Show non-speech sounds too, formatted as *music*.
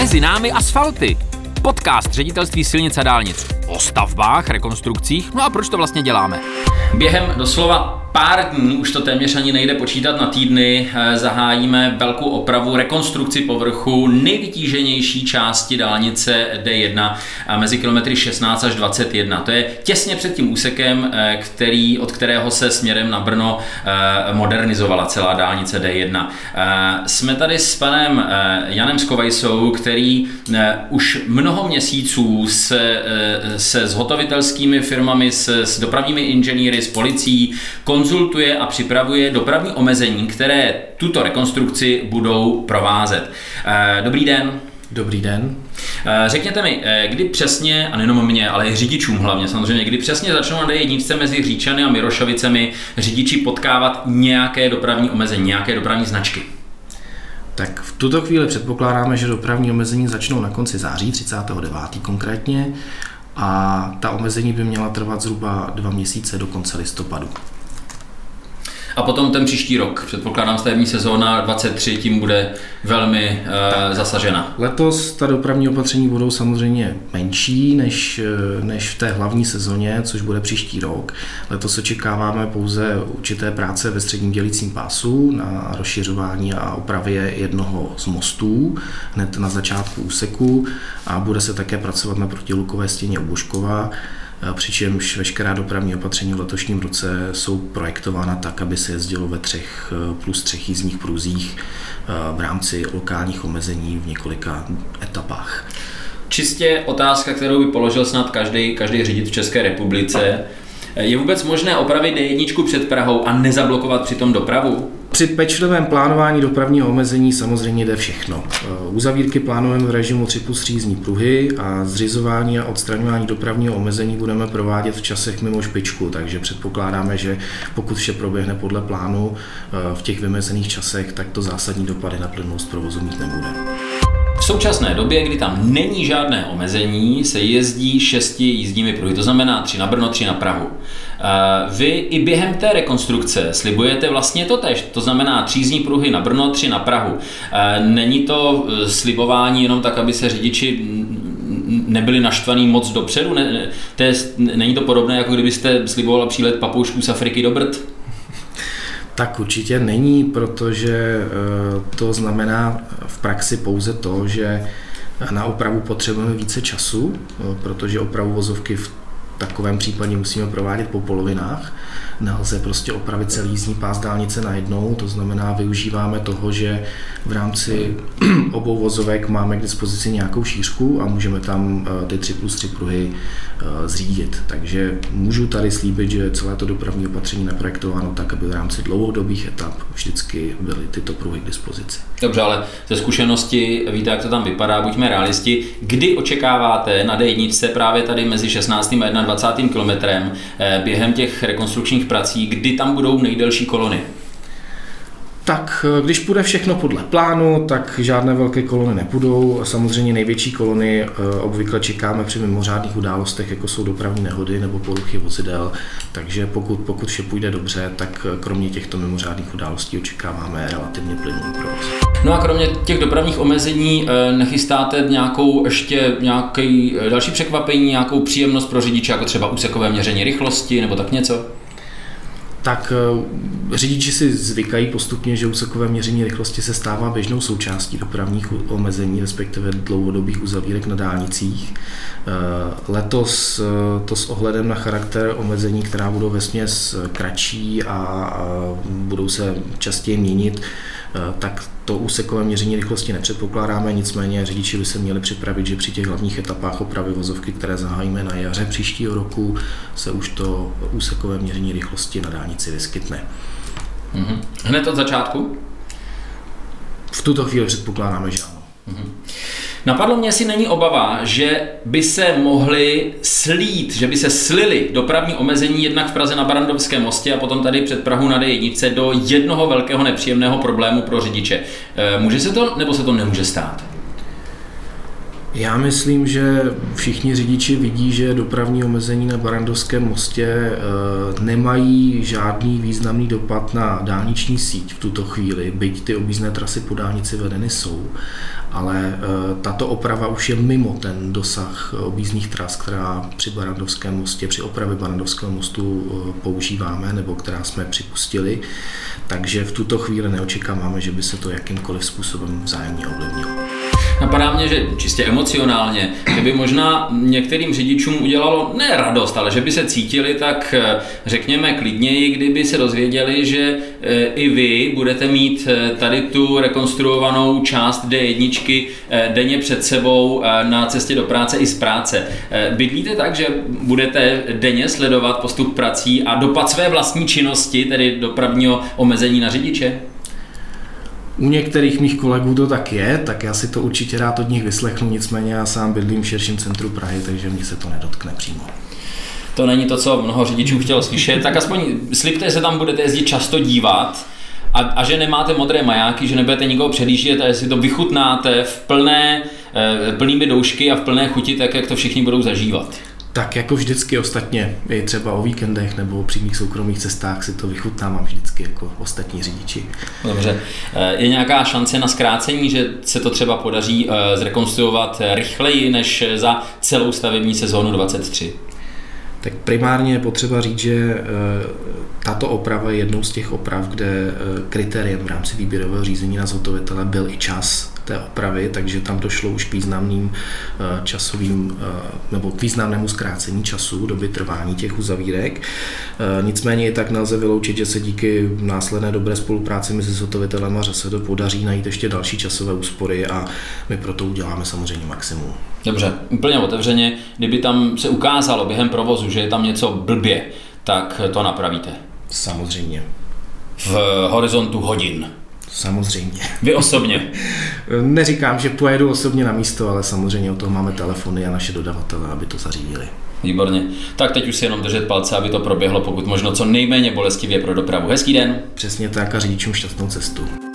Mezi námi asfalty. Podcast ředitelství silnic a dálnic o stavbách, rekonstrukcích. No a proč to vlastně děláme? Během doslova pár dní, už to téměř ani nejde počítat na týdny, eh, zahájíme velkou opravu, rekonstrukci povrchu nejvytíženější části dálnice D1 mezi kilometry 16 až 21. To je těsně před tím úsekem, eh, který, od kterého se směrem na Brno eh, modernizovala celá dálnice D1. Jsme tady s panem Janem Skovajsou, který už mnoho měsíců se, se zhotovitelskými firmami, s, s dopravními inženýry, s policií, konzultuje a připravuje dopravní omezení, které tuto rekonstrukci budou provázet. Eh, dobrý den. Dobrý den. Eh, řekněte mi, eh, kdy přesně, a nejenom mě, ale i řidičům hlavně samozřejmě, kdy přesně začnou na D1 mezi Říčany a Mirošovicemi řidiči potkávat nějaké dopravní omezení, nějaké dopravní značky? Tak v tuto chvíli předpokládáme, že dopravní omezení začnou na konci září, 39. konkrétně, a ta omezení by měla trvat zhruba dva měsíce do konce listopadu. A potom ten příští rok, předpokládám stavební sezóna 23 tím bude velmi uh, zasažena. Letos ta dopravní opatření budou samozřejmě menší než, eh, než v té hlavní sezóně, což bude příští rok. Letos očekáváme pouze určité práce ve středním dělicím pásu na rozšiřování a opravě jednoho z mostů hned na začátku úseku a bude se také pracovat na protilukové stěně u Božkova přičemž veškerá dopravní opatření v letošním roce jsou projektována tak, aby se jezdilo ve třech eh, plus třech jízdních průzích eh, v rámci lokálních omezení v několika etapách. Čistě otázka, kterou by položil snad každý, každý řidič v České republice. Je vůbec možné opravit D1 před Prahou a nezablokovat přitom dopravu? Při pečlivém plánování dopravního omezení samozřejmě jde všechno. Eh, uzavírky plánujeme v režimu 3 plus 3 jízdní pruhy a zřizování a odstraňování dopravního omezení budeme provádět v časech mimo špičku, takže předpokládáme, že pokud vše proběhne podle plánu eh, v těch vymezených časech, tak to zásadní dopady na plynulost provozu mít nebude. V současné době, kdy tam není žádné omezení, se jezdí šesti jízdními pruhy, to znamená tři na Brno, tři na Prahu. Eh, vy i během té rekonstrukce slibujete vlastně to tež, to znamená tři jízdní pruhy na Brno, tři na Prahu. Eh, není to eh, slibování jenom tak, aby se řidiči nebyli naštvaný moc dopředu? Ne, to je, není to podobné, jako kdybyste slibovala přílet papoušků z Afriky do Brd? Tak určitě není, protože to znamená v praxi pouze to, že na opravu potřebujeme více času, protože opravu vozovky v takovém případě musíme provádět po polovinách. Nelze prostě opravit celý jízdní pás dálnice najednou, to znamená, využíváme toho, že v rámci *clears throat* obou vozovek máme k dispozici nějakou šířku a můžeme tam eh, ty 3 plus 3 pruhy eh, zřídit. Takže můžu tady slíbit, že celé to dopravní opatření naprojektováno tak, aby v rámci dlouhodobých etap vždycky byly tyto pruhy k dispozici. Dobře, ale ze zkušenosti víte, jak to tam vypadá, buďme realisti. Kdy očekáváte na D1 právě tady mezi 16. a 21. kilometrem eh, během těch rekonstrukčních prací, kdy tam budou nejdelší kolony? Tak eh, když půjde všechno podle plánu, tak žádné velké kolony nepůjdou. Samozřejmě největší kolony eh, obvykle čekáme při mimořádných událostech, jako jsou dopravní nehody nebo poruchy vozidel. Takže pokud, pokud vše půjde dobře, tak eh, kromě těchto mimořádných událostí očekáváme relativně plynulý provoz. No a kromě těch dopravních omezení nechystáte nějakou ještě nějaký další překvapení, nějakou příjemnost pro řidiče, jako třeba úsekové měření rychlosti nebo tak něco? Tak eh, řidiči si zvykají postupně, že úsekové měření rychlosti se stává běžnou součástí dopravních omezení, respektive dlouhodobých uzavírek na dálnicích. Eh, letos eh, to s ohledem na charakter omezení, která budou ve směs kratší a budou se častěji měnit, tak to úsekové měření rychlosti nepředpokládáme, nicméně řidiči by se měli připravit, že při těch hlavních etapách opravy vozovky, které zahájíme na jaře příštího roku, se už to úsekové měření rychlosti na dálnici vyskytne. Mm-hmm. Hned od začátku? V tuto chvíli předpokládáme, že ano. Mm-hmm. Napadlo mě, jestli není obava, že by se mohli slít, že by se slili dopravní omezení jednak v Praze na Barandovském mostě a potom tady před Prahu na D1 do jednoho velkého nepříjemného problému pro řidiče. E, může se to, nebo se to nemůže stát? Já myslím, že všichni řidiči vidí, že dopravní omezení na Barandovském mostě eh, nemají žádný významný dopad na dálniční síť v tuto chvíli, byť ty objízdné trasy po dálnici vedeny jsou. Ale eh, tato oprava už je mimo ten dosah objízdných tras, která při Barandovském mostě, při opravě Barandovského mostu eh, používáme, nebo která jsme připustili. Takže v tuto chvíli neočekáváme, že by se to jakýmkoliv způsobem vzájemně ovlivnilo. Napadá mě, že čistě emocionálně, že by možná některým řidičům udělalo ne radost, ale že by se cítili tak, eh, řekněme, klidněji, kdyby se dozvěděli, že eh, i vy budete mít eh, tady tu rekonstruovanou část D1 denně před sebou na cestě do práce i z práce. Bydlíte tak, že budete denně sledovat postup prací a dopad své vlastní činnosti, tedy dopravního omezení na řidiče? U některých mých kolegů to tak je, tak já si to určitě rád od nich vyslechnu, nicméně já sám bydlím v širším centru Prahy, takže mě se to nedotkne přímo. To není to, co mnoho řidičů chtělo slyšet, tak aspoň slibte, že se tam budete jezdit často dívat a, a že nemáte modré majáky, že nebudete nikoho předjíždět a že si to vychutnáte v plné, eh, plnými doušky a v plné chuti, tak jak to všichni budou zažívat. Tak jako vždycky ostatně, i třeba o víkendech nebo o přímých soukromých cestách si to vychutnávám vždycky jako ostatní řidiči. Dobře. Je nějaká šance na zkrácení, že se to třeba podaří eh, zrekonstruovat rychleji než za celou stavební sezónu 23? Tak primárně je potřeba říct, že eh, tato oprava je jednou z těch oprav, kde eh, kritériem v rámci výběrového řízení na zhotovitele byl i čas té opravy, takže tam došlo už k významným eh, časovým nebo k významnému zkrácení času doby trvání těch uzavírek. Nicméně i tak nelze vyloučit, že se díky následné dobré spolupráci mezi zhotovitelem a ŘSD podaří najít ještě další časové úspory a my proto uděláme samozřejmě maximum. Dobře, úplně otevřeně, kdyby tam se ukázalo během provozu, že je tam něco blbě, tak to napravíte. Samozřejmě. V horizontu hodin. Samozřejmě. Vy osobně? *laughs* Neříkám, že pojedu osobně na místo, ale samozřejmě o toho máme telefony a naše dodavatele, aby to zařídili. Výborně. Tak teď už si jenom držet palce, aby to proběhlo pokud možno co nejméně bolestivě pro dopravu. Hezký den. Přesně tak a řidičům šťastnou cestu.